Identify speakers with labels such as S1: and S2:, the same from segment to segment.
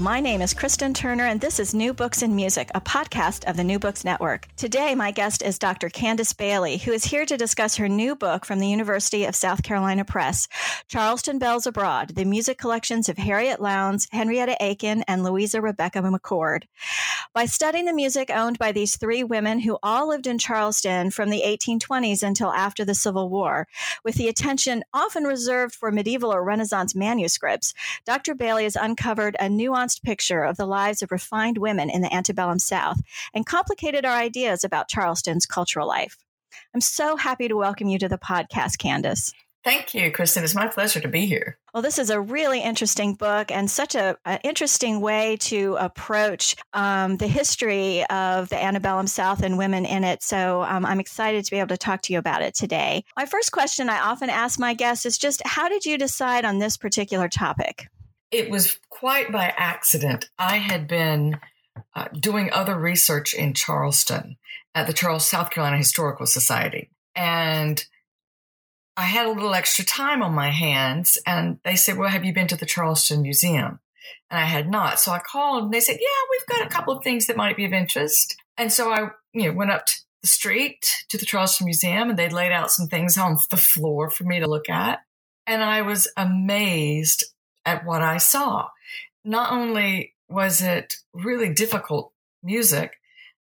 S1: My name is Kristen Turner, and this is New Books in Music, a podcast of the New Books Network. Today, my guest is Dr. Candace Bailey, who is here to discuss her new book from the University of South Carolina Press, Charleston Belles Abroad, the music collections of Harriet Lowndes, Henrietta Aiken, and Louisa Rebecca McCord. By studying the music owned by these three women who all lived in Charleston from the 1820s until after the Civil War, with the attention often reserved for medieval or Renaissance manuscripts, Dr. Bailey has uncovered a new nuanced picture of the lives of refined women in the antebellum South and complicated our ideas about Charleston's cultural life. I'm so happy to welcome you to the podcast, Candace.
S2: Thank you, Kristen. It's my pleasure to be here.
S1: Well, this is a really interesting book and such a, interesting way to approach um, the history of the antebellum South and women in it. So um, I'm excited to be able to talk to you about it today. My first question I often ask my guests is just how did you decide on this particular topic?
S2: It was quite by accident. I had been uh, doing other research in Charleston at the Charles South Carolina Historical Society. And I had a little extra time on my hands, and they said, Well, have you been to the Charleston Museum? And I had not. So I called and they said, Yeah, we've got a couple of things that might be of interest. And so I, you know, went up the street to the Charleston Museum and they'd laid out some things on the floor for me to look at. And I was amazed at what I saw. Not only was it really difficult music,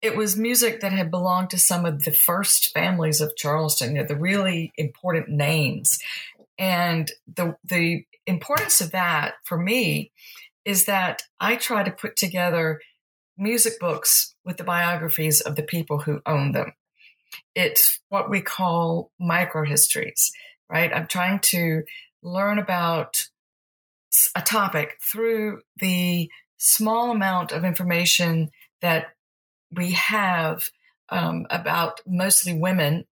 S2: it was music that had belonged to some of the first families of Charleston, you know, the really important names. And the the importance of that for me is that I try to put together music books with the biographies of the people who own them. It's what we call microhistories, right? I'm trying to learn about a topic through the small amount of information that we have um, about mostly women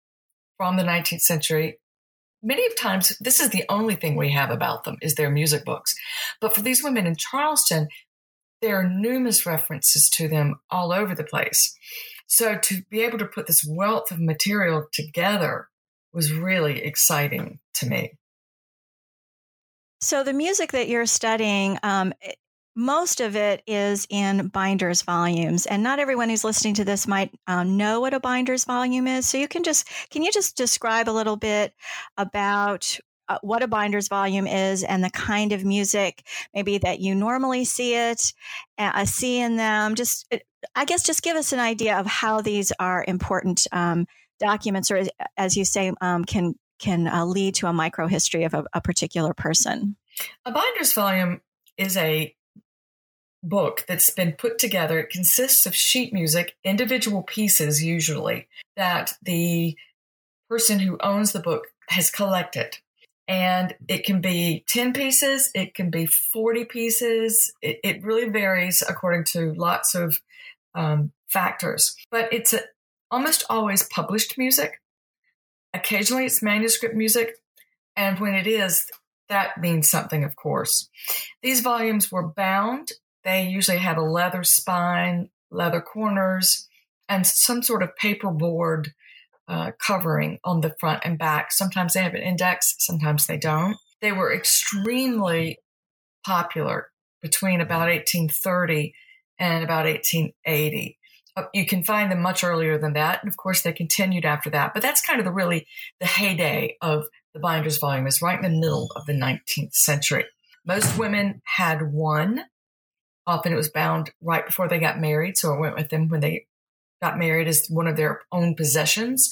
S2: from the 19th century. Many of times this is the only thing we have about them is their music books. But for these women in charleston there are numerous references to them all over the place. So to be able to put this wealth of material together was really exciting to me
S1: so the music that you're studying, um, most of it is in binders volumes, and not everyone who's listening to this might um, know what a binders volume is. So you can just can you just describe a little bit about uh, what a binders volume is and the kind of music maybe that you normally see it uh, see in them just uh, i guess just give us an idea of how these are important um, documents or as you say um, can can uh, lead to a microhistory of a, a particular person.
S2: A binder's volume is a book that's been put together. It consists of sheet music, individual pieces usually, that the person who owns the book has collected. And it can be 10 pieces, it can be 40 pieces. It, it really varies according to lots of um, factors. But it's a, almost always published music. Occasionally it's manuscript music. And when it is, that means something, of course. These volumes were bound. They usually had a leather spine, leather corners, and some sort of paperboard uh, covering on the front and back. Sometimes they have an index, sometimes they don't. They were extremely popular between about 1830 and about 1880. Uh, you can find them much earlier than that. And of course, they continued after that. But that's kind of the really the heyday of the Binders volume is right in the middle of the 19th century. Most women had one. Often it was bound right before they got married. So it went with them when they got married as one of their own possessions.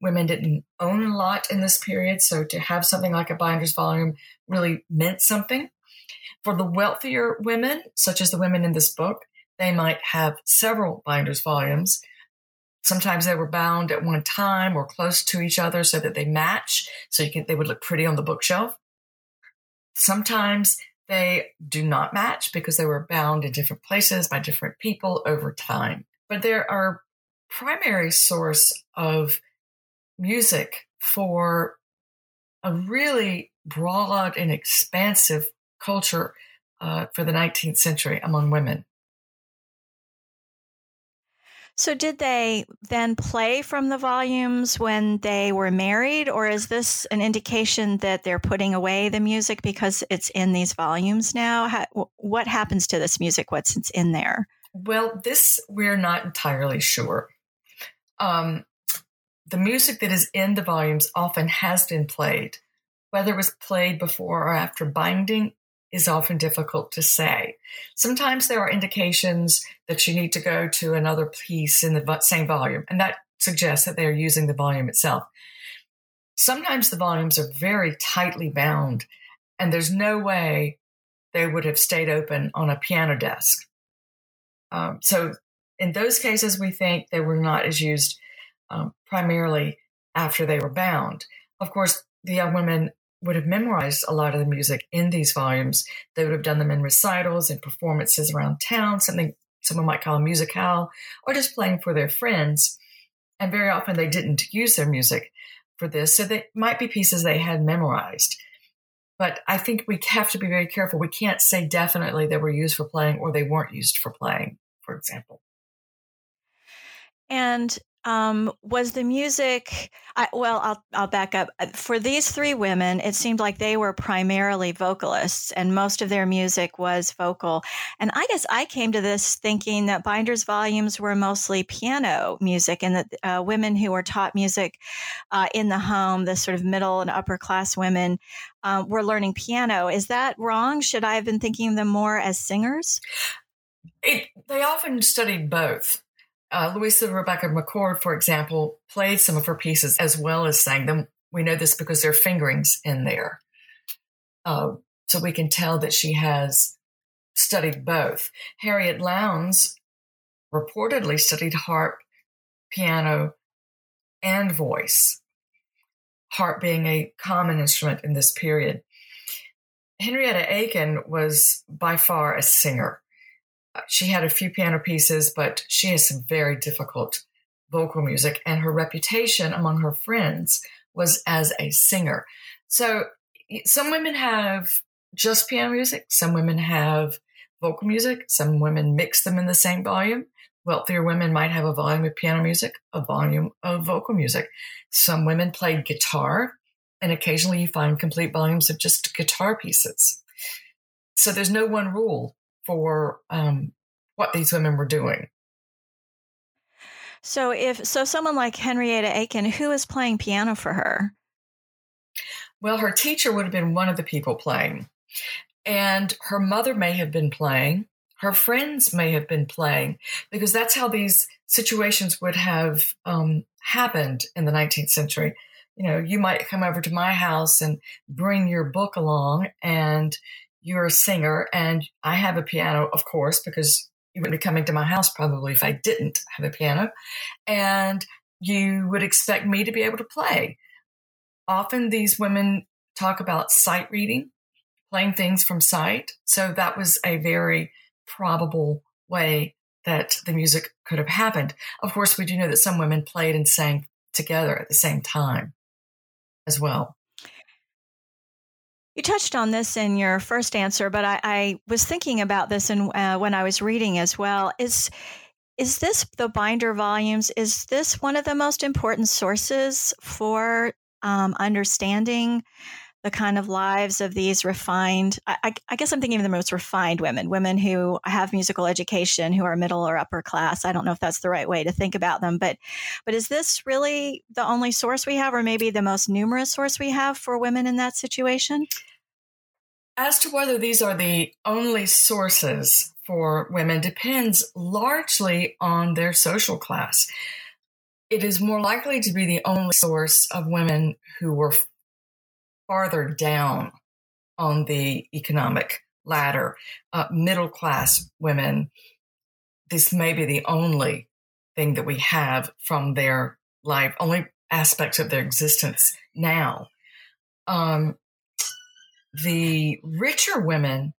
S2: Women didn't own a lot in this period. So to have something like a Binders volume really meant something. For the wealthier women, such as the women in this book, they might have several binders volumes. Sometimes they were bound at one time or close to each other so that they match, so you can they would look pretty on the bookshelf. Sometimes they do not match because they were bound in different places by different people over time. But there are primary source of music for a really broad and expansive culture uh, for the 19th century among women.
S1: So, did they then play from the volumes when they were married, or is this an indication that they're putting away the music because it's in these volumes now? How, what happens to this music once it's in there?
S2: Well, this we're not entirely sure. Um, the music that is in the volumes often has been played. Whether it was played before or after binding is often difficult to say. Sometimes there are indications that you need to go to another piece in the same volume, and that suggests that they are using the volume itself. Sometimes the volumes are very tightly bound, and there's no way they would have stayed open on a piano desk. Um, so, in those cases, we think they were not as used um, primarily after they were bound. Of course, the young women would have memorized a lot of the music in these volumes. They would have done them in recitals and performances around town, something someone might call a musicale, or just playing for their friends. And very often they didn't use their music for this. So they might be pieces they had memorized. But I think we have to be very careful. We can't say definitely they were used for playing or they weren't used for playing, for example.
S1: And um, was the music I, well I'll, I'll back up. Uh, for these three women it seemed like they were primarily vocalists and most of their music was vocal. And i guess i came to this thinking that binders volumes were mostly piano music and that uh, women who were taught music uh, in the home the sort of middle and upper class women um, were learning piano. Is that wrong? Should i have been thinking of them more as singers?
S2: It, they often studied both uh, Louisa Rebecca McCord, for example, played some of her pieces as well as sang them. We know this because there are fingerings in there. Uh, so we can tell that she has studied both. Harriet Lowndes reportedly studied harp, piano, and voice, harp being a common instrument in this period. Henrietta Aiken was by far a singer she had a few piano pieces, but she has some very difficult vocal music, and her reputation among her friends was as a singer. So some women have just piano music, some women have vocal music, some women mix them in the same volume. Wealthier women might have a volume of piano music, a volume of vocal music. Some women played guitar, and occasionally you find complete volumes of just guitar pieces. So there's no one rule for um, what these women were doing.
S1: So if so someone like Henrietta Aiken, who is playing piano for her?
S2: Well, her teacher would have been one of the people playing. And her mother may have been playing. Her friends may have been playing because that's how these situations would have um, happened in the 19th century. You know, you might come over to my house and bring your book along, and you're a singer and I have a piano, of course, because you wouldn't be coming to my house probably if I didn't have a piano. And you would expect me to be able to play. Often these women talk about sight reading, playing things from sight. So that was a very probable way that the music could have happened. Of course, we do know that some women played and sang together at the same time as well.
S1: You touched on this in your first answer, but I, I was thinking about this and uh, when I was reading as well. Is is this the binder volumes? Is this one of the most important sources for um, understanding the kind of lives of these refined I, I, guess i'm thinking of the most refined women women who have musical education who are middle or upper class. I don't know if that's the right way to think about them but but is this really the only source we have or maybe the most numerous source we have for women in that situation?
S2: As to whether these are the only sources for women depends largely on their social class. It is more likely to be the only source of women who were farther down on the economic ladder. Uh, middle class women, this may be the only thing that we have from their life, only aspects of their existence now. Um, the richer women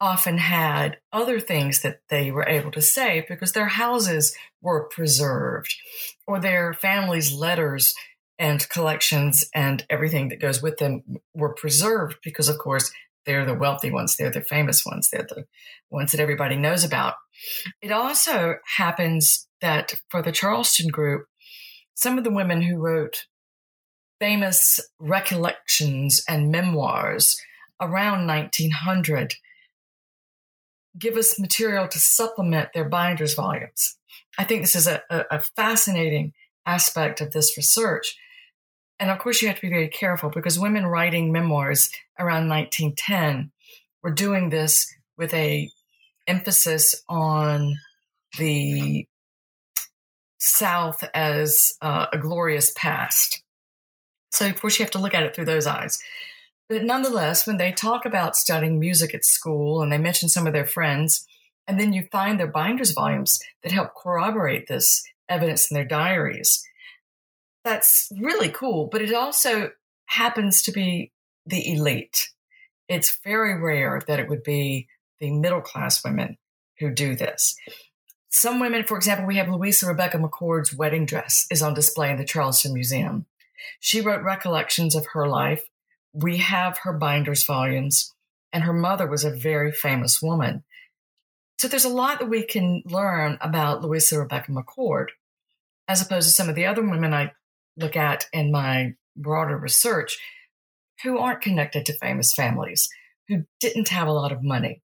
S2: often had other things that they were able to save because their houses were preserved or their families' letters and collections and everything that goes with them were preserved because, of course, they're the wealthy ones, they're the famous ones, they're the ones that everybody knows about. It also happens that for the Charleston group, some of the women who wrote famous recollections and memoirs around 1900 give us material to supplement their binders volumes. I think this is a, a, fascinating aspect of this research and of course, you have to be very careful because women writing memoirs around 1910 were doing this with a emphasis on the South as uh, a glorious past. So, of course, you have to look at it through those eyes. But nonetheless, when they talk about studying music at school and they mention some of their friends, and then you find their binders volumes that help corroborate this evidence in their diaries, that's really cool, but it also happens to be the elite. It's very rare that it would be the middle class women who do this. Some women, for example, we have Louisa Rebecca McCord's wedding dress is on display in the Charleston Museum. She wrote recollections of her life. We have her binders volumes, and her mother was a very famous woman. So there's a lot that we can learn about Louisa Rebecca McCord, as opposed to some of the other women I look at in my broader research who aren't connected to famous families, who didn't have a lot of money,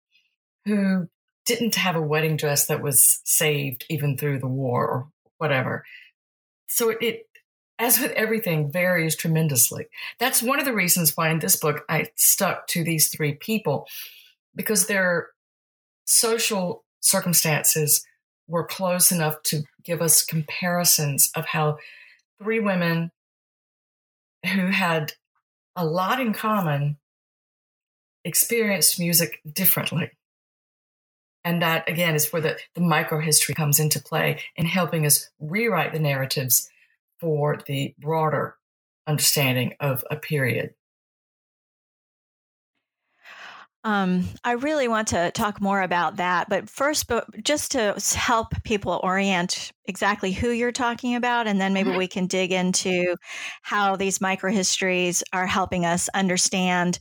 S2: who didn't have a wedding dress that was saved even through the war or whatever. So it, it as with everything, varies tremendously. That's one of the reasons why in this book I stuck to these three people because their social circumstances were close enough to give us comparisons of how three women who had a lot in common experienced music differently. And that, again, is where the, the microhistory comes into play in helping us rewrite the narratives for the broader understanding of a period.
S1: Um, I really want to talk more about that, but first, but just to help people orient exactly who you're talking about, and then maybe mm-hmm. we can dig into how these microhistories are helping us understand,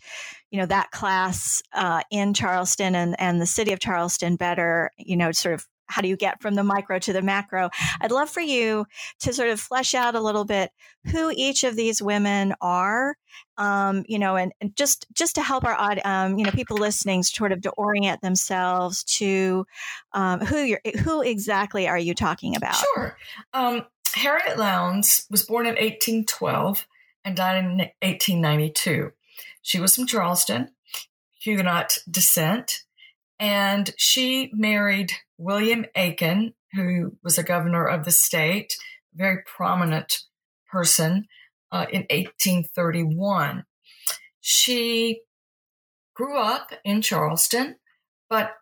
S1: you know, that class uh, in Charleston and and the city of Charleston better. You know, sort of how do you get from the micro to the macro? I'd love for you to sort of flesh out a little bit who each of these women are, um, you know, and, and, just just to help our um, you know people listening sort of to orient themselves to um, who you're who exactly are you talking about?
S2: Sure. Um, Harriet Lowndes was born in 1812 and died in 1892. She was from Charleston, Huguenot descent, and she married William Aiken, who was a governor of the state, very prominent person uh, in 1831. She grew up in Charleston, but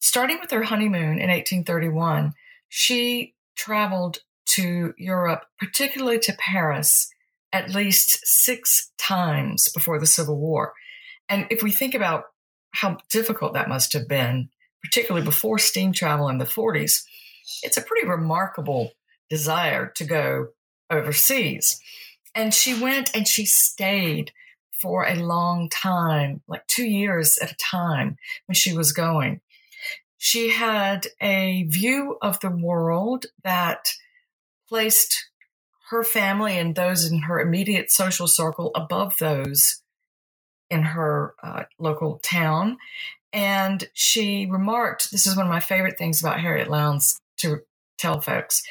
S2: starting with her honeymoon in 1831, she traveled to Europe, particularly to Paris, at least six times before the Civil War. And if we think about how difficult that must have been particularly before steam travel in the 40s, it's a pretty remarkable desire to go overseas. And she went and she stayed for a long time, like two years at a time when she was going. She had a view of the world that placed her family and those in her immediate social circle above those in her uh, local town. And she remarked, this is one of my favorite things about Harriet Lowndes to tell folks.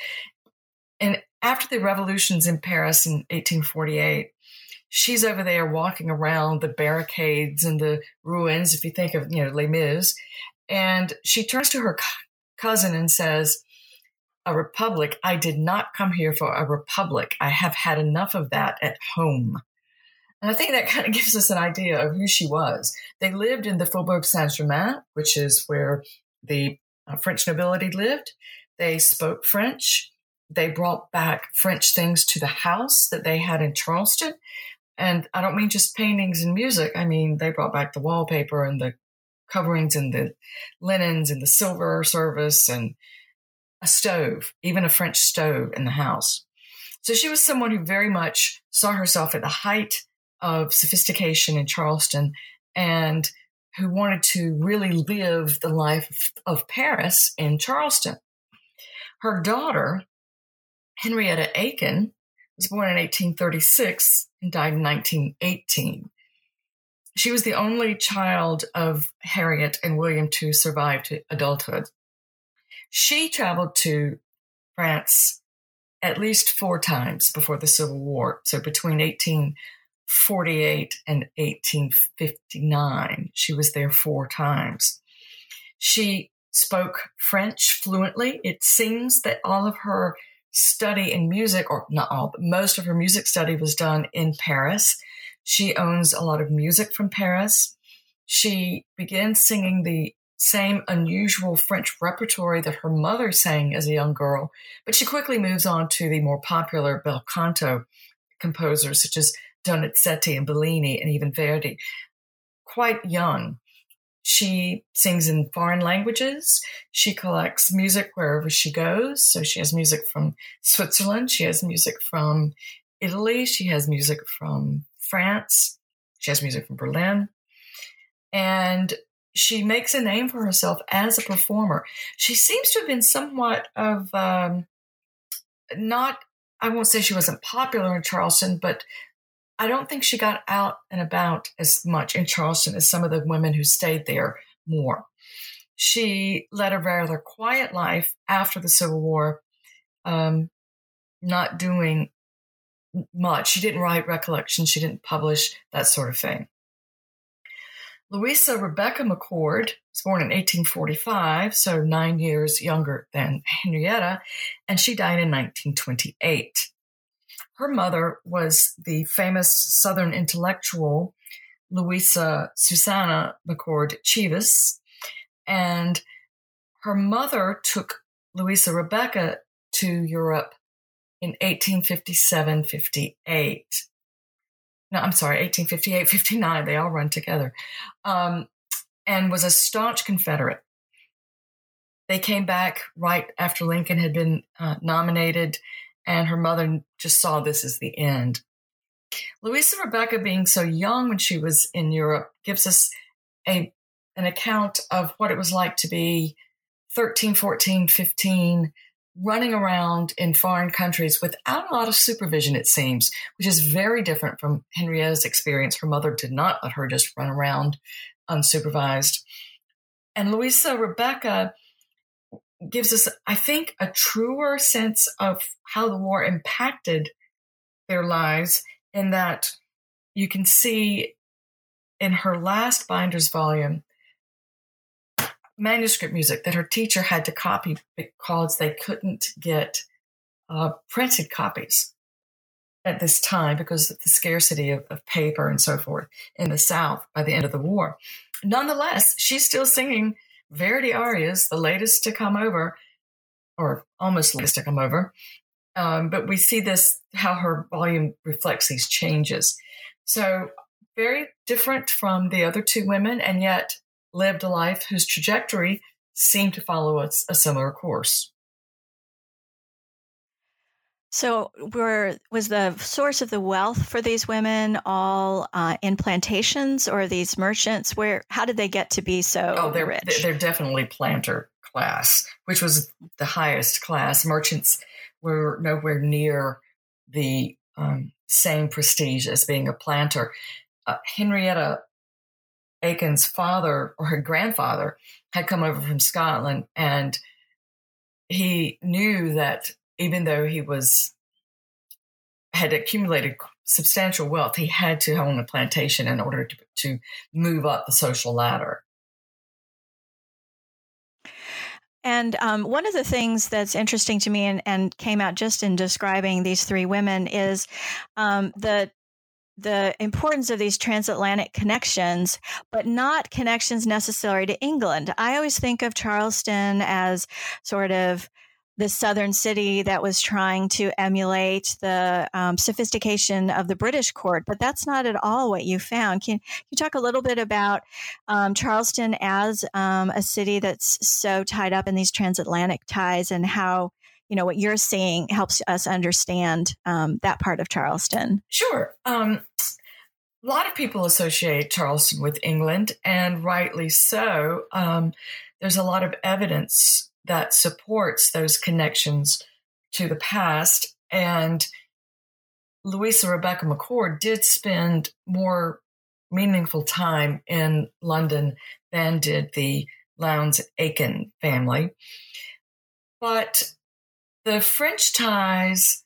S2: And after the revolutions in Paris in 1848, she's over there walking around the barricades and the ruins, if you think of, you know, Les Mis. And she turns to her cousin and says, a republic. I did not come here for a republic. I have had enough of that at home. And I think that kind of gives us an idea of who she was. They lived in the Faubourg Saint Germain, which is where the uh, French nobility lived. They spoke French. They brought back French things to the house that they had in Charleston. And I don't mean just paintings and music. I mean, they brought back the wallpaper and the coverings and the linens and the silver service and a stove, even a French stove in the house. So she was someone who very much saw herself at the height of sophistication in Charleston and who wanted to really live the life of Paris in Charleston. Her daughter, Henrietta Aiken, was born in 1836 and died in 1918. She was the only child of Harriet and William to survive to adulthood. She traveled to France at least four times before the Civil War. So between 1848 and 1859, she was there four times. She spoke French fluently. It seems that all of her study in music, or not all, but most of her music study was done in Paris. She owns a lot of music from Paris. She began singing the same unusual French repertory that her mother sang as a young girl, but she quickly moves on to the more popular bel canto composers such as Donizetti and Bellini and even Verdi. Quite young, she sings in foreign languages. She collects music wherever she goes. So she has music from Switzerland. She has music from Italy. She has music from France. She has music from Berlin. And she makes a name for herself as a performer. She seems to have been somewhat of um, not, I won't say she wasn't popular in Charleston, but I don't think she got out and about as much in Charleston as some of the women who stayed there more. She led a rather quiet life after the Civil War, um, not doing much. She didn't write recollections, she didn't publish that sort of thing. Louisa Rebecca McCord was born in 1845, so nine years younger than Henrietta, and she died in 1928. Her mother was the famous Southern intellectual Louisa Susanna McCord Cheves, and her mother took Louisa Rebecca to Europe in 1857 58 no, I'm sorry, 1858, 59, they all run together, um, and was a staunch Confederate. They came back right after Lincoln had been uh, nominated, and her mother just saw this as the end. Louisa Rebecca, being so young when she was in Europe, gives us a an account of what it was like to be 13, 14, 15, running around in foreign countries without a lot of supervision, it seems, which is very different from Henrietta's experience. Her mother did not let her just run around unsupervised. And Louisa Rebecca gives us, I think, a truer sense of how the war impacted their lives in that you can see in her last binder's volume manuscript music that her teacher had to copy because they couldn't get uh, printed copies at this time because of the scarcity of, of, paper and so forth in the South by the end of the war. Nonetheless, she's still singing Verdi arias, the latest to come over, or almost latest to come over. Um, but we see this how her volume reflects these changes. So very different from the other two women, and yet lived a life whose trajectory seemed to follow a, a similar course.
S1: So, were was the source of the wealth for these women all uh, in plantations, or these merchants? Where how did they get to be so
S2: oh, they're,
S1: rich?
S2: They're definitely planter class, which was the highest class. Merchants were nowhere near the um, same prestige as being a planter. Uh, Henrietta Aiken's father or her grandfather had come over from Scotland, and he knew that even though he was had accumulated substantial wealth, he had to own a plantation in order to, to move up the social ladder.
S1: And um, one of the things that's interesting to me and, and, came out just in describing these three women is um, the the importance of these transatlantic connections, but not connections necessary to England. I always think of Charleston as sort of the southern city that was trying to emulate the um, sophistication of the British court, but that's not at all what you found. Can you talk a little bit about um, Charleston as um, a city that's so tied up in these transatlantic ties and how? You know what you're seeing helps us understand um, that part of Charleston.
S2: Sure. Um, a lot of people associate Charleston with England, and rightly so. Um, there's a lot of evidence that supports those connections to the past. And Louisa Rebecca McCord did spend more meaningful time in London than did the Lowndes Aiken family. But the French ties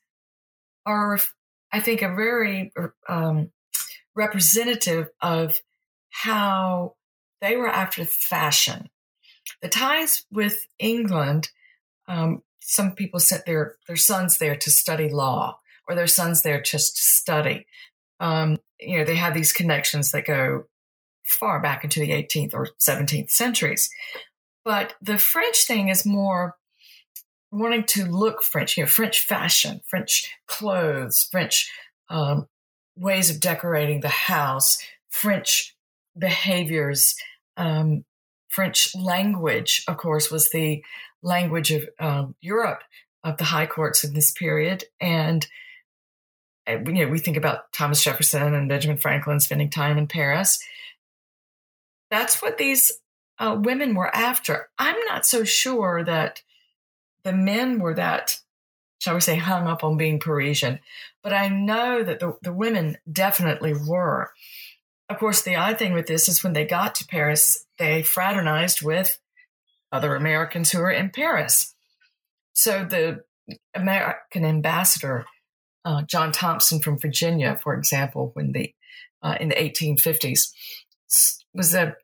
S2: are, I think, a very um, representative of how they were after fashion the ties with England, um, some people sent their, their sons there to study law or their sons there just to study. Um, you know, they have these connections that go far back into the 18th or 17th centuries. But the French thing is more wanting to look French, you know, French fashion, French clothes, French um, ways of decorating the house, French behaviors, um, French language, of course, was the language of um, Europe of the high courts in this period. And, uh, you know, we think about Thomas Jefferson and Benjamin Franklin spending time in Paris. That's what these uh, women were after. I'm not so sure that the men were that, shall we say, hung up on being Parisian, but I know that the, the women definitely were of course, the odd thing with this is when they got to Paris, they fraternized with other Americans who were in Paris. So the American ambassador, uh, John Thompson from Virginia, for example, when the uh, in the 1850s, was the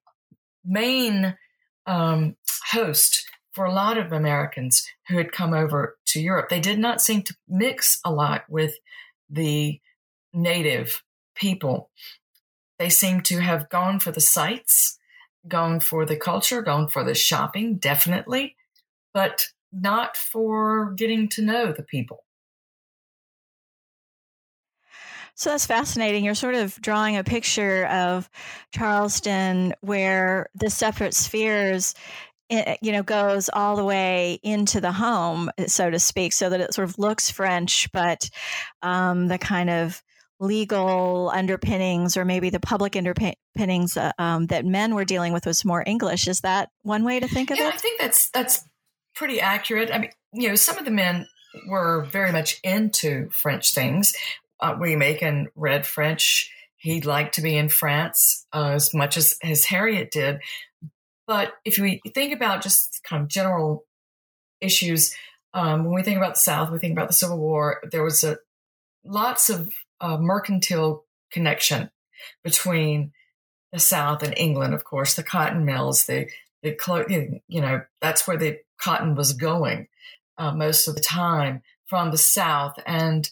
S2: main um, host for a lot of Americans who had come over to Europe. They did not seem to mix a lot with the native people. They seem to have gone for the sights, gone for the culture, gone for the shopping, definitely, but not for getting to know the people.
S1: So that's fascinating. You're sort of drawing a picture of Charleston where the separate spheres eh, you know goes all the way into the home so to speak so that it sort of looks french but um, the kind of legal underpinnings or maybe the public underpinnings uh, um, that men were dealing with was more English. Is that one way to think of it?
S2: yeah,
S1: it?
S2: I think that's that's pretty accurate. I mean, you know, some of the men were very much into French things. Uh, William Aiken read French. He liked to be in France uh, as much as, as Harriet did. But if we think about just kind of general issues, um, when we think about the South, we think about the Civil War. There was a lots of a mercantile connection between the South and England, of course, the cotton mills, the, the you know, that's where the cotton was going uh, most of the time from the South. And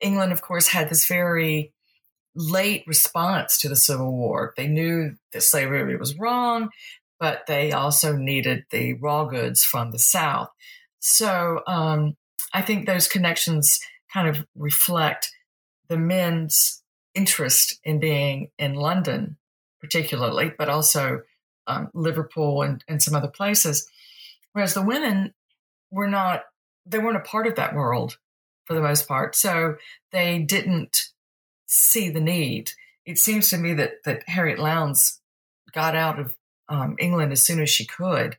S2: England, of course, had this very late response to the Civil War. They knew that slavery was wrong, but they also needed the raw goods from the South. So um, I think those connections kind of reflect the men's interest in being in London, particularly, but also um, Liverpool and, and some other places. Whereas the women were not, they weren't a part of that world for the most part. So they didn't see the need. It seems to me that, that Harriet Lowndes got out of um, England as soon as she could.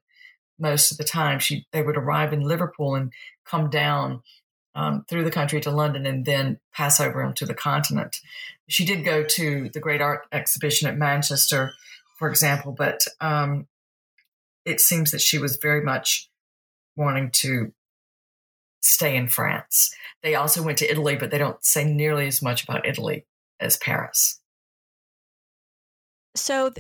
S2: Most of the time, she they would arrive in Liverpool and come down um, through the country to London and then pass over onto the continent. She did go to the Great Art Exhibition at Manchester, for example, but um, it seems that she was very much wanting to stay in France. They also went to Italy, but they don't say nearly as much about Italy as Paris.
S1: So,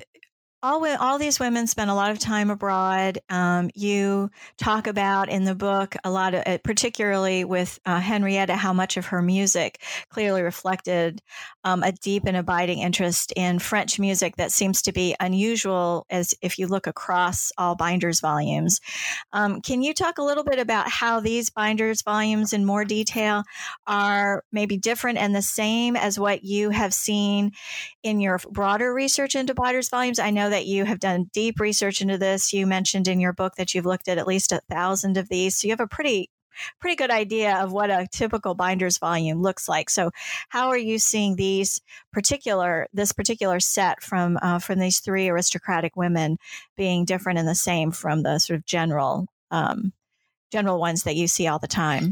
S1: all all these women spent a lot of time abroad. Um, you talk about in the book a lot of, uh, particularly with uh, Henrietta, how much of her music clearly reflected um, a deep and abiding interest in French music that seems to be unusual as if you look across all binders volumes. Um, can you talk a little bit about how these binders volumes in more detail are maybe different and the same as what you have seen in your broader research into binders volumes? I know know that you have done deep research into this. You mentioned in your book that you've looked at at least a thousand of these. So you have a pretty pretty good idea of what a typical binder's volume looks like. So, how are you seeing these particular this particular set from uh, from these three aristocratic women being different and the same from the sort of general um, general ones that you see all the time?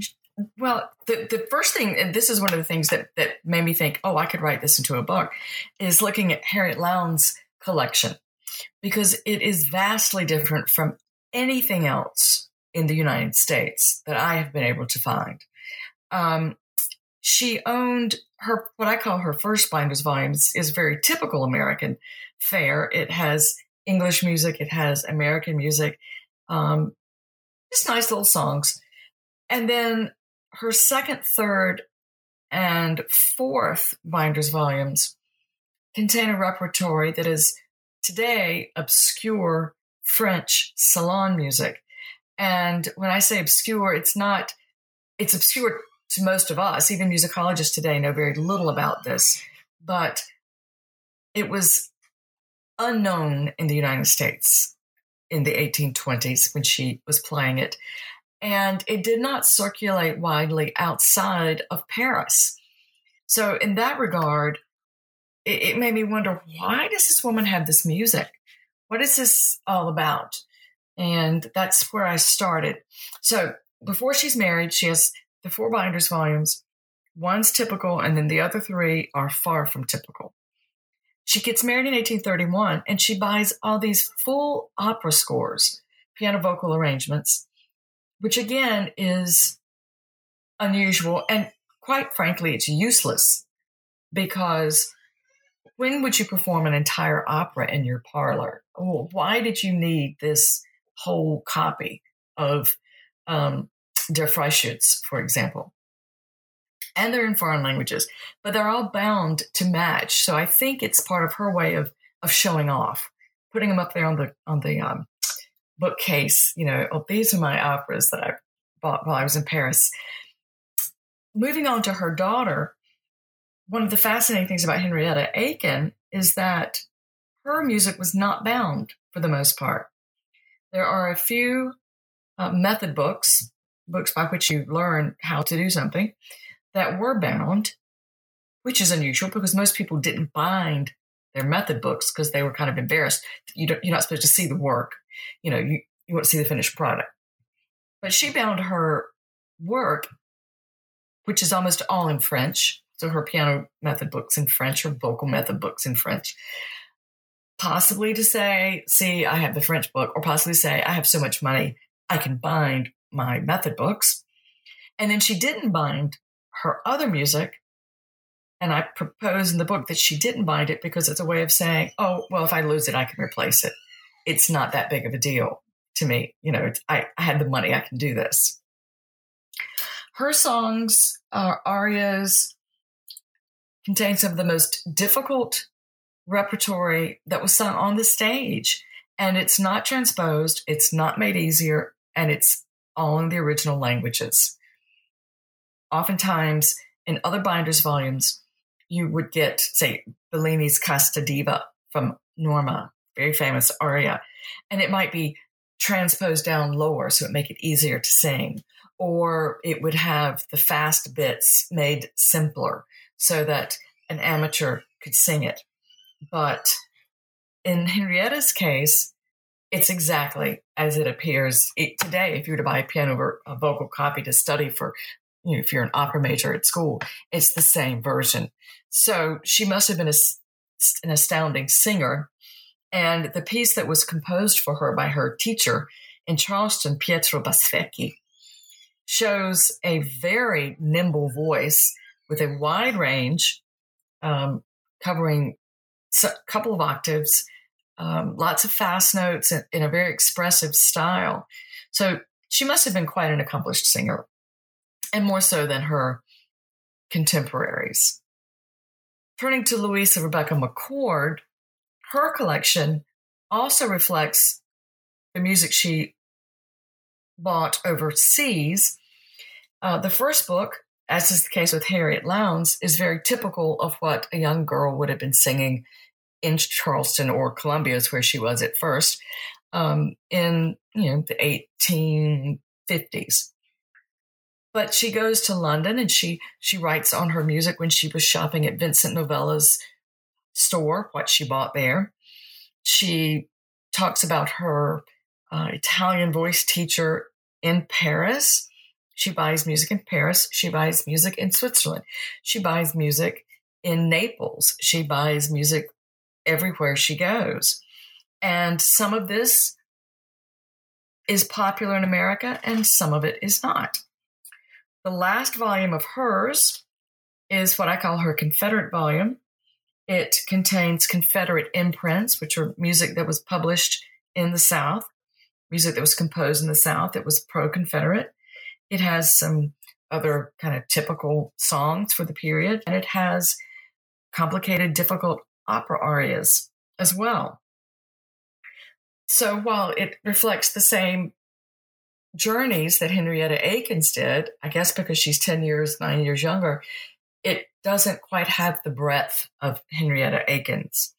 S2: Well, the, the first thing, and this is one of the things that, that made me think, oh, I could write this into a book, is looking at Harriet Lowndes' collection because it is vastly different from anything else in the United States that I have been able to find. Um, she owned her, what I call her first binders volumes is very typical American fare. It has English music, it has American music, um, just nice little songs. And then her second, third, and fourth binders volumes contain a repertory that is today obscure French salon music. And when I say obscure, it's not, it's obscure to most of us. Even musicologists today know very little about this, but it was unknown in the United States in the 1820s when she was playing it. And it did not circulate widely outside of Paris. So, in that regard, it, it made me wonder why does this woman have this music? What is this all about? And that's where I started. So before she's married, she has the four binders volumes. One's typical, and then the other three are far from typical. She gets married in 1831 and she buys all these full opera scores, piano vocal arrangements, which again is unusual. And quite frankly, it's useless because when would you perform an entire opera in your parlor? Oh, why did you need this whole copy of um, Der Freischütz, for example? And they're in foreign languages, but they're all bound to match. So I think it's part of her way of of showing off, putting them up there on the on the um, bookcase. You know, oh, these are my operas that I bought while I was in Paris. Moving on to her daughter, one of the fascinating things about Henrietta Aiken is that her music was not bound for the most part. There are a few uh, method books, books by which you learn how to do something, that were bound, which is unusual because most people didn't bind their method books because they were kind of embarrassed. You are not supposed to see the work. You know, you, you want to see the finished product. But she bound her work, which is almost all in French, so her piano method books in French, her vocal method books in French. Possibly to say, see, I have the French book, or possibly say, I have so much money, I can bind my method books. And then she didn't bind her other music. And I propose in the book that she didn't bind it because it's a way of saying, oh, well, if I lose it, I can replace it. It's not that big of a deal to me. You know, I, I had the money, I can do this. Her songs are arias, contains some of the most difficult repertory that was sung on the stage. And it's not transposed, it's not made easier, and it's all in the original languages. Oftentimes, in other binders volumes, you would get, say, Bellini's Casta Diva from Norma very famous aria, and it might be transposed down lower so it make it easier to sing, or it would have the fast bits made simpler so that an amateur could sing it. But in Henrietta's case, it's exactly as it appears it, today. If you were to buy a piano or a vocal copy to study for, you know, if you're an opera major at school, it's the same version. So she must have been a, an astounding singer. And the piece that was composed for her by her teacher in Charleston, Pietro Basfecchi, shows a very nimble voice with a wide range, um, covering a couple of octaves um, lots of fast notes in, a very expressive style. So she must have been quite an accomplished singer, and more so than her contemporaries. Turning to Louisa Rebecca McCord, her collection also reflects the music she bought overseas. Uh, the first book, as is the case with Harriet Lowndes, is very typical of what a young girl would have been singing in Charleston or Columbia is where she was at first um, in you know the 1850s. But she goes to London and she she writes on her music when she was shopping at Vincent Novello's store, what she bought there. She talks about her uh, Italian voice teacher in Paris. She buys music in Paris. She buys music in Switzerland. She buys music in Naples. She buys music everywhere she goes. And some of this is popular in America and some of it is not. The last volume of hers is what I call her Confederate volume. It contains Confederate imprints, which are music that was published in the South, music that was composed in the South that was pro Confederate. It has some other kind of typical songs for the period, and it has complicated, difficult opera arias as well. So while it reflects the same journeys that Henrietta Aikens did, I guess because she's 10 years, nine years younger, it doesn't quite have the breadth of Henrietta Aikens.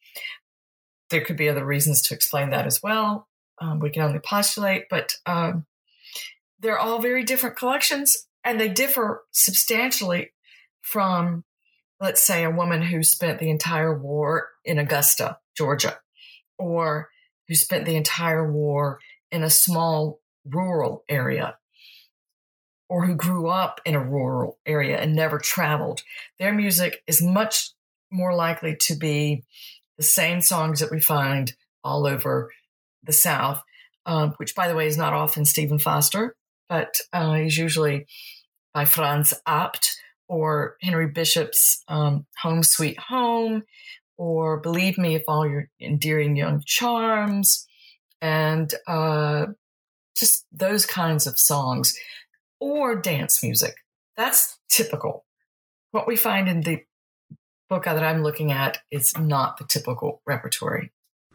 S2: There could be other reasons to explain that as well. Um, we can only postulate, but um, they're all very different collections and they differ substantially from let's say a woman who spent the entire war in Augusta, Georgia, or who spent the entire war in a small rural area, or who grew up in a rural area and never traveled. Their music is much more likely to be the same songs that we find all over the South, um, which, by the way, is not often Stephen Foster, but uh, usually by Franz Abt or Henry Bishop's um, Home Sweet Home, or Believe Me If All Your Endearing Young Charms, and uh, just those kinds of songs, or dance music. That's typical. What we find in the book that I'm looking at is not the typical repertory.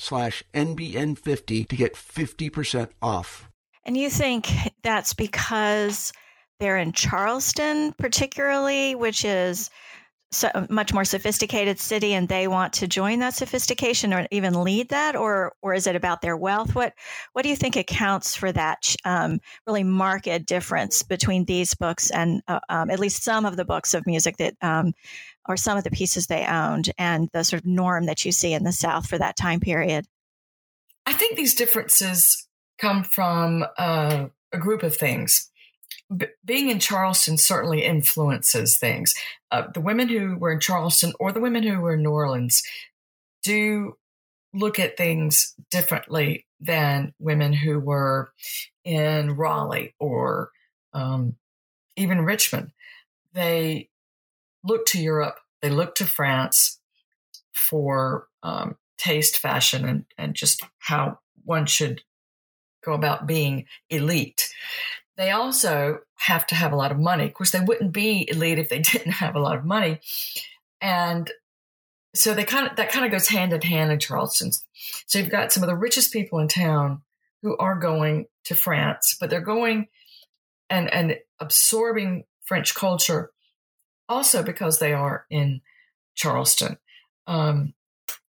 S3: slash NBN50 to get 50% off.
S1: And you think that's because they're in Charleston, particularly, which is so much more sophisticated city and they want to join that sophistication or even lead that or or is it about their wealth what what do you think accounts for that um, really marked difference between these books and uh, um, at least some of the books of music that um, or some of the pieces they owned and the sort of norm that you see in the south for that time period
S2: I think these differences come from uh, a group of things. B- being in Charleston certainly influences things. Uh, the women who were in Charleston or the women who were in New Orleans do look at things differently than women who were in Raleigh or um, even Richmond. They look to Europe, they look to France for um, taste, fashion, and, and just how one should go about being elite. They also have to have a lot of money. Of course, they wouldn't be elite if they didn't have a lot of money. And so they kind of that kind of goes hand in hand in Charleston. So you've got some of the richest people in town who are going to France, but they're going and and absorbing French culture also because they are in Charleston. Um,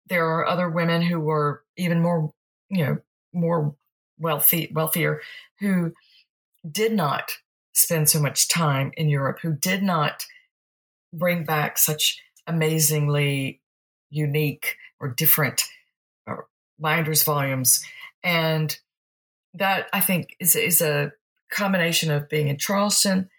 S2: there are other women who were even more, you know, more wealthy, wealthier, who did not spend so much time in Europe, who did not bring back such amazingly unique or different uh, binders volumes, and that I think is is a combination of being in Charleston,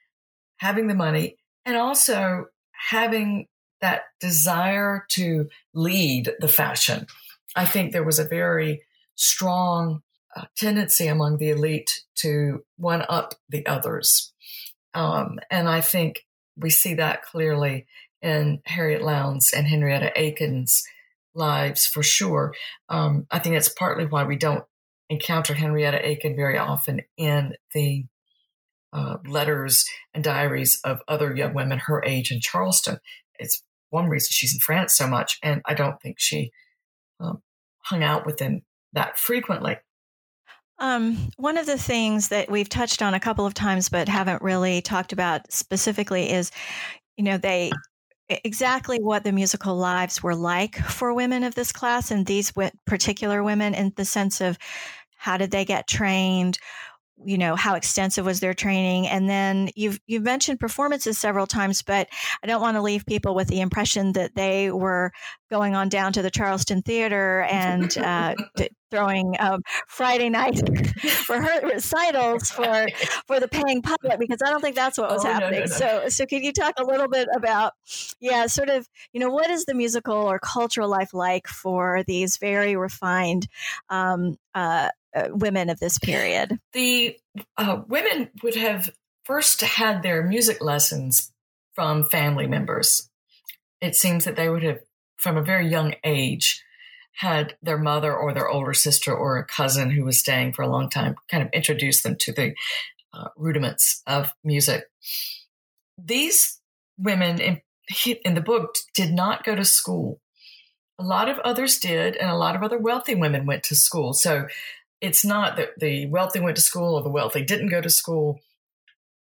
S2: having the money, and also having that desire to lead the fashion. I think there was a very strong uh, tendency among the elite to one up the others. Um, and I think we see that clearly in Harriet Lowndes and Henrietta Aiken's lives for sure. Um, I think that's partly why we don't encounter Henrietta Aiken very often in the uh, letters and diaries of other young women her age in Charleston. It's one reason she's in France so much, and I don't think she um, hung out with them that frequently.
S1: Um, one of the things that we've touched on a couple of times but haven't really talked about specifically is, you know, they exactly what the musical lives were like for women of this class and these particular women in the sense of how did they get trained you know how extensive was their training. And then you've you've mentioned performances several times but i don't want to leave people with the impression that they were going on down to the charleston theater and uh, throwing um, friday night recitals for for the paying public because i don't think that's what was oh, happening. no, no, no. so so can you talk a little bit about yeah sort of you know what is the musical or cultural life like for these very refined um, uh, uh, women of this period?
S2: The uh, women would have first had their music lessons from family members. It seems that they would have, from a very young age, had their mother or their older sister or a cousin who was staying for a long time kind of introduce them to the uh, rudiments of music. These women in, in the book did not go to school. A lot of others did, and a lot of other wealthy women went to school. So it's not that the wealthy went to school or the wealthy didn't go to school.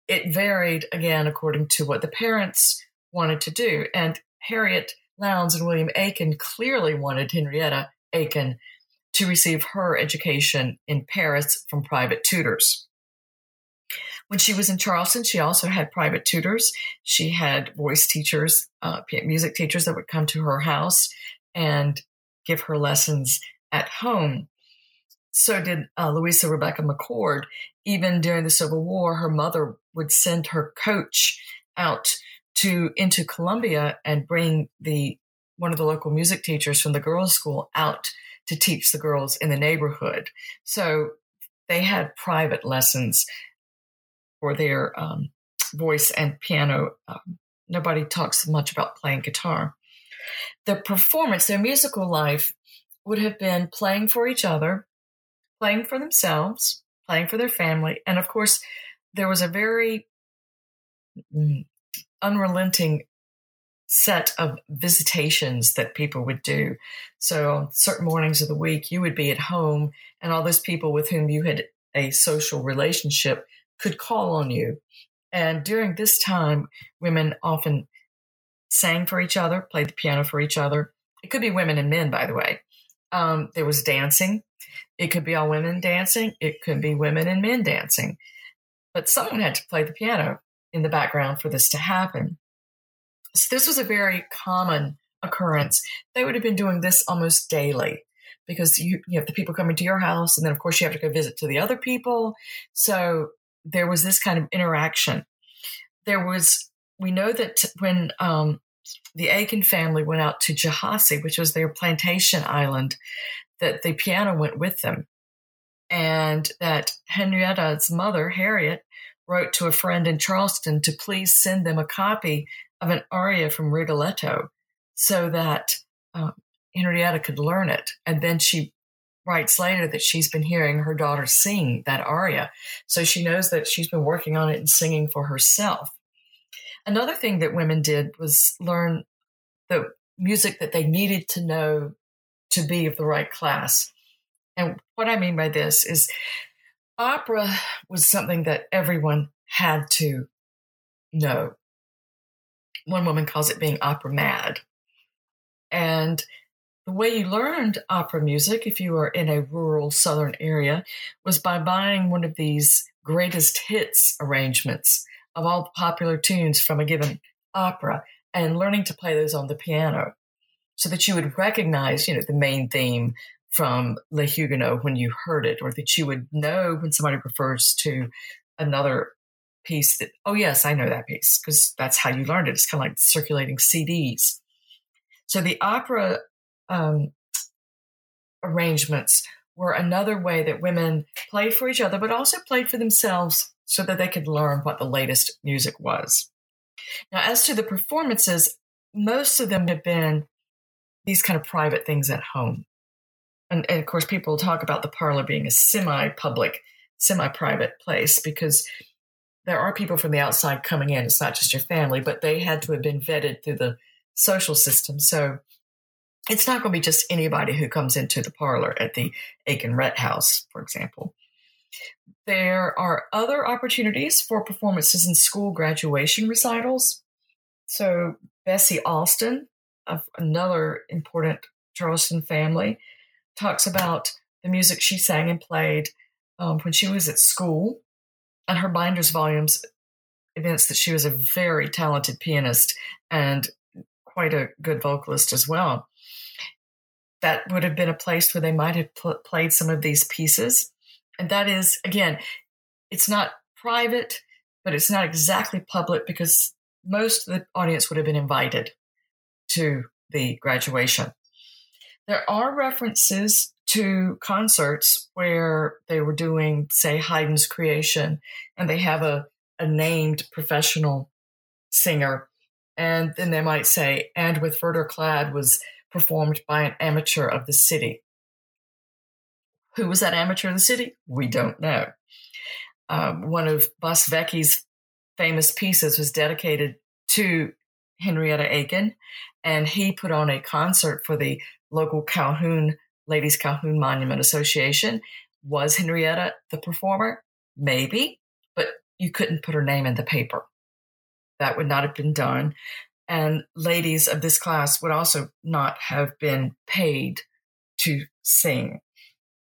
S2: It varied again according to what the parents wanted to do. And Harriet Lowndes and William Aiken clearly wanted Henrietta Aiken to receive her education in Paris from private tutors. When she was in Charleston, she also had private tutors. She had voice teachers, uh, music teachers that would come to her house and give her lessons at home so did uh, Louisa Rebecca McCord. Even during the Civil War, her mother would send her coach out to into Columbia and bring the one of the local music teachers from the girls' school out to teach the girls in the neighborhood. So they had private lessons for their um, voice and piano. Um, nobody talks much about playing guitar. Their performance, their musical life, would have been playing for each other, playing for themselves, playing for their family. And of course, there was a very unrelenting set of visitations that people would do. So on certain mornings of the week, you would be at home, and all those people with whom you had a social relationship could call on you. And during this time, women often sang for each other, played the piano for each other. It could be women and men, by the way. Um, there was dancing. It could be all women dancing, it could be women and men dancing. But someone had to play the piano in the background for this to happen. So this was a very common occurrence. They would have been doing this almost daily. because you, you have the people coming to your house, and then of course you have to go visit to the other people. So there was this kind of interaction. There was, we know that when um, the Aiken family went out to Jehossee, which was their plantation island, that the piano went with them. And that Henrietta's mother, Harriet, wrote to a friend in Charleston to please send them a copy of an aria from Rigoletto so that um, Henrietta could learn it. And then she writes later that she's been hearing her daughter sing that aria. So she knows that she's been working on it and singing for herself. Another thing that women did was learn the music that they needed to know to be of the right class. And what I mean by this is opera was something that everyone had to know. One woman calls it being opera mad. And the way you learned opera music, if you were in a rural southern area, was by buying one of these greatest hits arrangements of all the popular tunes from a given opera and learning to play those on the piano so that you would recognize, you know, the main theme from Les Huguenots when you heard it, or that you would know when somebody refers to another piece that, oh, yes, I know that piece, because that's how you learned it. It's kind of like circulating CDs. So the opera um, arrangements were another way that women played for each other, but also played for themselves so that they could learn what the latest music was. Now, as to the performances, most of them have been these kind of private things at home. And, and of course, people talk about the parlor being a semi public, semi private place because there are people from the outside coming in. It's not just your family, but they had to have been vetted through the social system. So it's not going to be just anybody who comes into the parlor at the Aiken Rhett House, for example. There are other opportunities for performances in school graduation recitals. So Bessie Alston, of another important Charleston family, talks about the music she sang and played um, when she was at school, and her binders volumes evince that she was a very talented pianist and quite a good vocalist as well. That would have been a place where they might have pl- played some of these pieces. And that is, again, it's not private, but it's not exactly public because most of the audience would have been invited to the graduation. There are references to concerts where they were doing, say, Haydn's creation, and they have a, a named professional singer. And then they might say, and with Verdure Clad was performed by an amateur of the city. Who was that amateur of the city? We don't know. Um, one of Bosvecchi's famous pieces was dedicated to Henrietta Aiken, and he put on a concert for the local Calhoun Ladies Calhoun Monument Association. Was Henrietta the performer? Maybe, but you couldn't put her name in the paper. That would not have been done. And ladies of this class would also not have been paid to sing.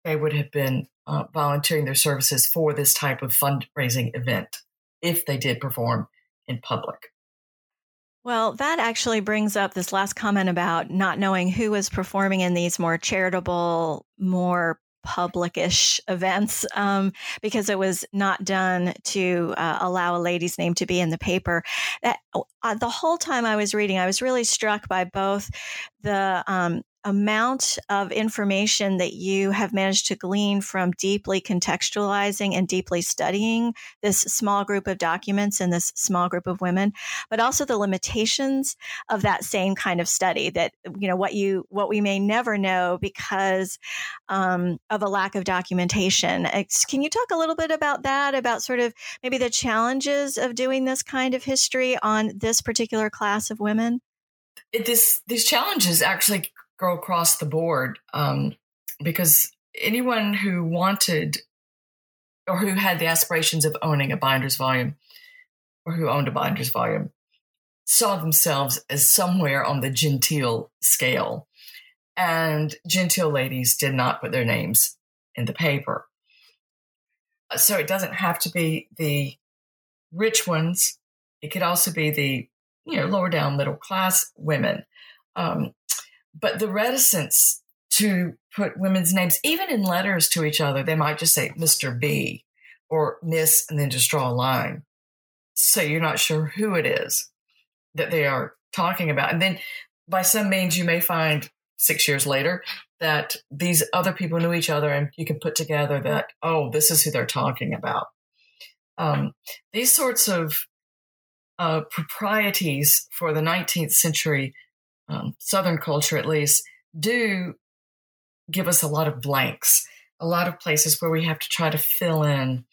S2: They would have been uh, volunteering their services for this type of fundraising event if they did perform in public.
S1: Well, that actually brings up this last comment about not knowing who was performing in these more charitable, more publicish events um, because it was not done to uh, allow a lady's name to be in the paper. That uh, the whole time I was reading, I was really struck by both the um, amount of information that you have managed to glean from deeply contextualizing and deeply studying this small group of documents and this small group of women but also the limitations of that same kind of study that you know what you what we may never know because um, of a lack of documentation. Can you talk a little bit about that about sort of maybe the challenges of doing this kind of history on this particular class of women?
S2: It, this these challenges actually go across the board um, because anyone who wanted or who had the aspirations of owning a binder's volume or who owned a binder's volume saw themselves as somewhere on the genteel scale. And genteel ladies did not put their names in the paper. So it doesn't have to be the rich ones. It could also be the, you know, lower down middle class women. Um, but the reticence to put women's names, even in letters to each other. They might just say Mr. B or Miss and then just draw a line. So you're not sure who it is that they are talking about. And then by some means, you may find six years later that these other people knew each other and you can put together that, oh, this is who they're talking about. Um, these sorts of uh, proprieties for the 19th century um, Southern culture, at least, do give us a lot of blanks, a lot of places where we have to try to fill in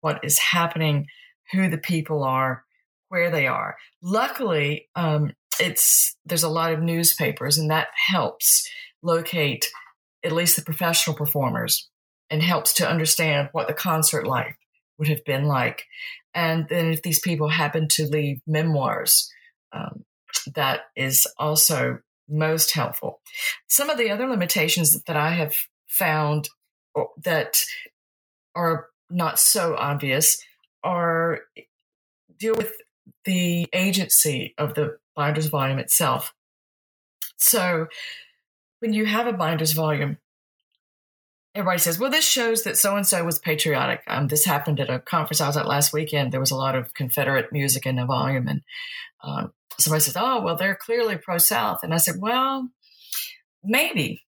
S2: what is happening, who the people are, where they are. Luckily, um, it's there's a lot of newspapers, and that helps locate at least the professional performers and helps to understand what the concert life would have been like. And then if these people happen to leave memoirs, um, that is also most helpful. Some of the other limitations that I have found that are not so obvious are deal with the agency of the binder's volume itself. So when you have a binder's volume, everybody says, well, this shows that so and so was patriotic. Um, this happened at a conference I was at last weekend. There was a lot of Confederate music in the volume. And um, somebody says, oh, well, they're clearly pro South. And I said, well, maybe.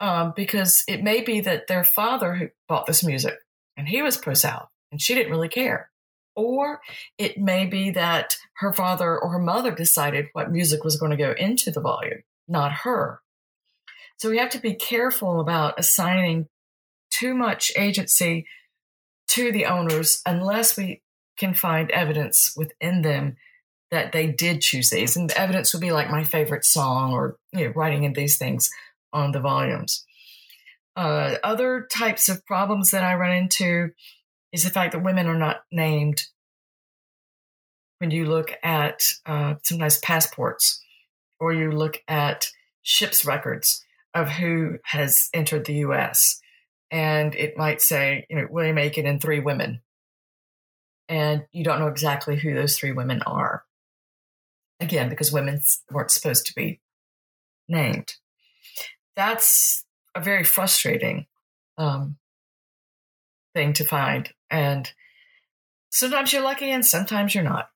S2: Um, because it may be that their father who bought this music and he was pro South and she didn't really care. Or it may be that her father or her mother decided what music was going to go into the volume, not her. So we have to be careful about assigning too much agency to the owners unless we can find evidence within them that they did choose these. And the evidence would be like my favorite song or you know, writing in these things on the volumes. Uh, other types of problems that I run into is the fact that women are not named when you look at uh, sometimes passports or you look at ship's records of who has entered the US. And it might say, you know, William Aiken and three women. And you don't know exactly who those three women are. Again, because women weren't supposed to be named. That's a very frustrating um, thing to find. And sometimes you're lucky and sometimes you're not.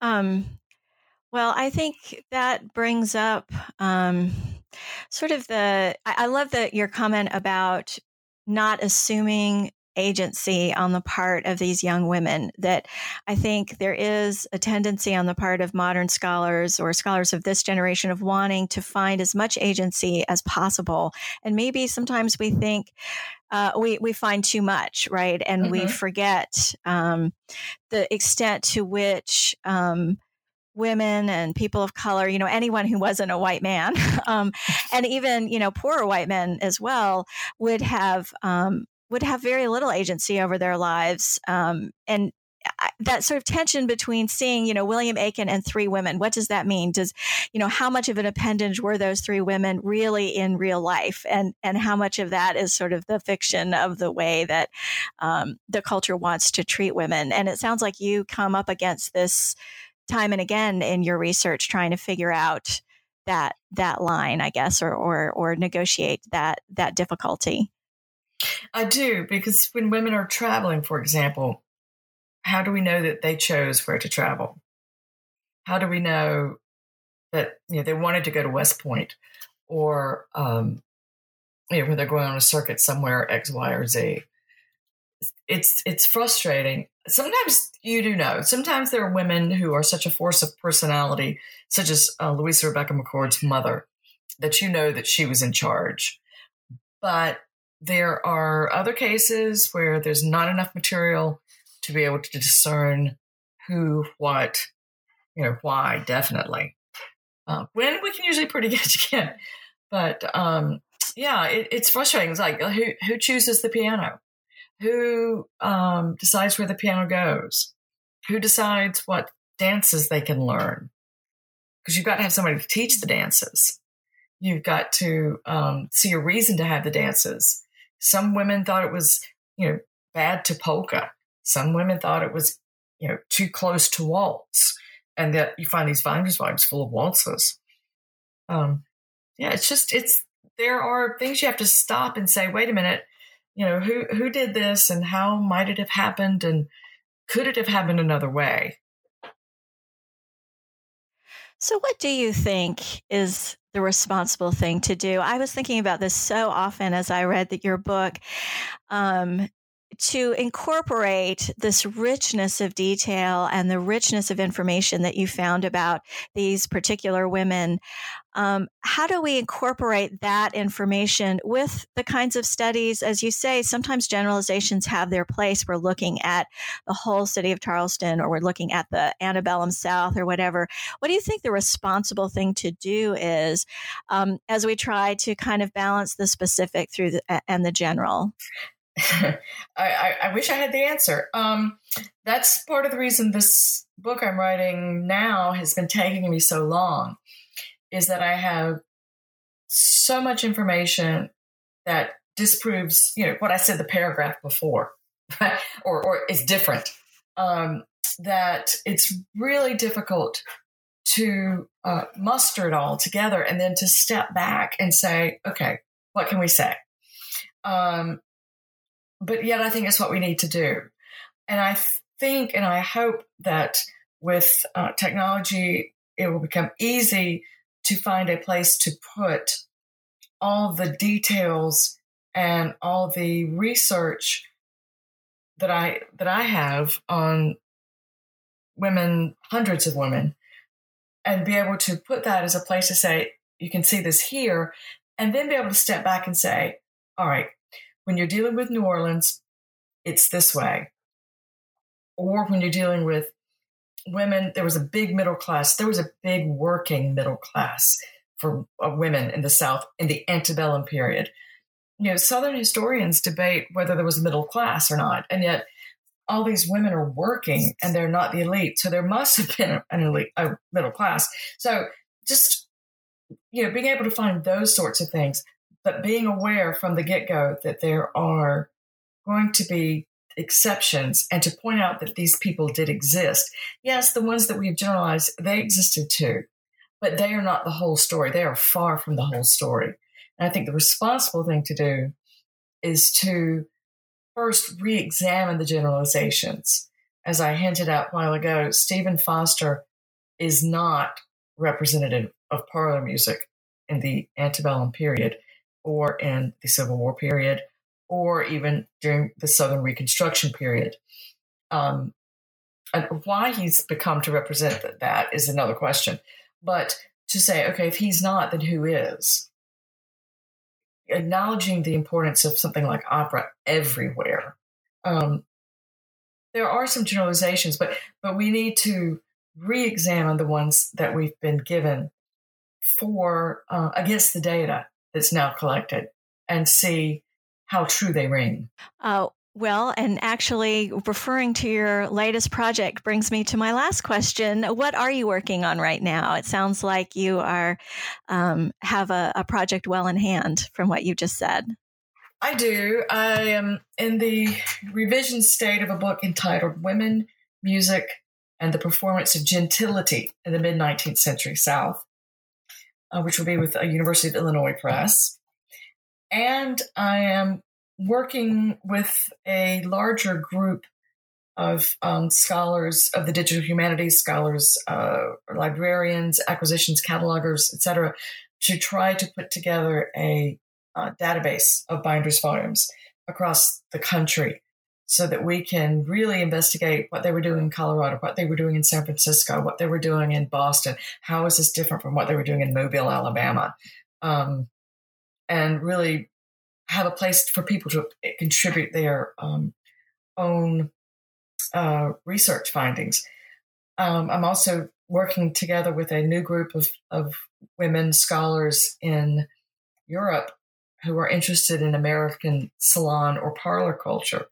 S1: Um, well, I think that brings up um, sort of the. I, I love that your comment about not assuming agency on the part of these young women that I think there is a tendency on the part of modern scholars or scholars of this generation of wanting to find as much agency as possible. And maybe sometimes we think uh, we, we find too much, right? And mm-hmm. we forget um, the extent to which um, women and people of color, you know, anyone who wasn't a white man, um, and even you know poorer white men as well would have um, would have very little agency over their lives, um, and that sort of tension between seeing, you know, William Aiken and three women. What does that mean? Does, you know, how much of an appendage were those three women really in real life, and and how much of that is sort of the fiction of the way that um, the culture wants to treat women? And it sounds like you come up against this time and again in your research trying to figure out that that line i guess or or or negotiate that that difficulty?
S2: I do because when women are traveling for example how do we know that they chose where to travel? How do we know that you know they wanted to go to west point or um you know when they're going on a circuit somewhere x y or z it's it's frustrating sometimes you do know. Sometimes there are women who are such a force of personality, such as uh, Louisa Rebecca McCord's mother, that you know that she was in charge. But there are other cases where there's not enough material to be able to discern who, what, you know, why, definitely. Uh, when we can usually pretty good again. But um, yeah, it, it's frustrating. It's like who who chooses the piano? Who um, decides where the piano goes? Who decides what dances they can learn? Because you've got to have somebody to teach the dances. You've got to um, see a reason to have the dances. Some women thought it was, you know, bad to polka. Some women thought it was, you know, too close to waltz. And that you find these volumes full of waltzes. Um, yeah, it's just it's there are things you have to stop and say, wait a minute, you know, who who did this and how might it have happened and could it have happened another way?
S1: So, what do you think is the responsible thing to do? I was thinking about this so often as I read the, your book. Um, to incorporate this richness of detail and the richness of information that you found about these particular women, um, how do we incorporate that information with the kinds of studies, as you say, sometimes generalizations have their place. We're looking at the whole city of Charleston or we're looking at the antebellum South or whatever. What do you think the responsible thing to do is um, as we try to kind of balance the specific through the, and the general?
S2: I, I, wish I had the answer. Um, that's part of the reason this book I'm writing now has been taking me so long, is that I have so much information that disproves, you know, what I said the paragraph before, or or is different. Um, that it's really difficult to uh, muster it all together and then to step back and say, okay, what can we say? Um, but yet I think it's what we need to do. And I think and I hope that with uh, technology, it will become easy to find a place to put all the details and all the research that I that I have on women, hundreds of women, and be able to put that as a place to say, you can see this here, and then be able to step back and say, all right, when you're dealing with New Orleans, it's this way. Or when you're dealing with women, there was a big middle class, there was a big working middle class for women in the South in the antebellum period. You know, Southern historians debate whether there was a middle class or not, and yet all these women are working and they're not the elite. So there must have been an elite, a middle class. So just, you know, being able to find those sorts of things but being aware from the get go that there are going to be exceptions and to point out that these people did exist. Yes, the ones that we've generalized, they existed too, but they are not the whole story. They are far from the whole story. And I think the responsible thing to do is to first re examine the generalizations. As I hinted at a while ago, Stephen Foster is not representative of parlor music in the antebellum period or in the Civil War period, or even during the Southern Reconstruction period. Um, and why he's become to represent that is another question. But to say, okay, if he's not, then who is? Acknowledging the importance of something like opera everywhere. Um, there are some generalizations, but but we need to re-examine the ones that we've been given for uh, against the data that's now collected and see how true they ring.
S1: Uh, well, and actually, referring to your latest project brings me to my last question. What are you working on right now? It sounds like you are um, have a, a project well in hand from what you just said.
S2: I do. I am in the revision state of a book entitled Women, Music, and the Performance of Gentility in the Mid 19th Century South uh, which will be with a University of Illinois Press. And I am working with a larger group of um, scholars of the digital humanities, scholars, uh, librarians, acquisitions, catalogers, etc., to try to put together a uh, database of binders volumes across the country so that we can really investigate what they were doing in Colorado, what they were doing in San Francisco, what they were doing in Boston. How is this different from what they were doing in Mobile, Alabama? Um, and really have a place for people to contribute their um, own uh, research findings. Um, I'm also working together with a new group of, of women scholars in Europe who are interested in American salon or parlor culture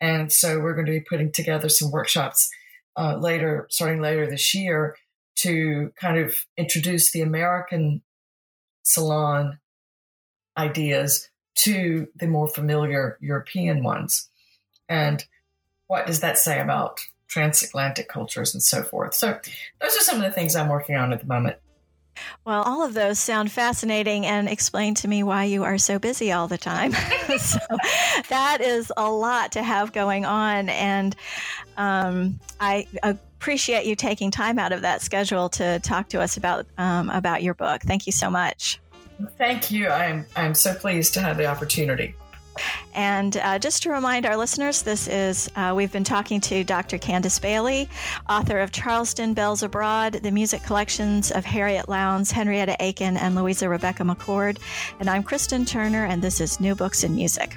S2: and so we're going to be putting together some workshops uh, later, starting later this year, to kind of introduce the American salon ideas to the more familiar European ones. And what does that say about transatlantic cultures and so forth? So those are some of the things I'm working on at the moment.
S1: Well, all of those sound fascinating and explain to me why you are so busy all the time. so that is a lot to have going on. And um, I appreciate you taking time out of that schedule to talk to us about, um, about your book. Thank you so much.
S2: Thank you. I'm, I'm so pleased to have the opportunity.
S1: And uh, just to remind our listeners, this is, uh, we've been talking to Dr. Candace Bailey, author of Charleston Belles Abroad, the music collections of Harriet Lowndes, Henrietta Aiken, and Louisa Rebecca McCord. And I'm Kristen Turner, and this is New Books in Music.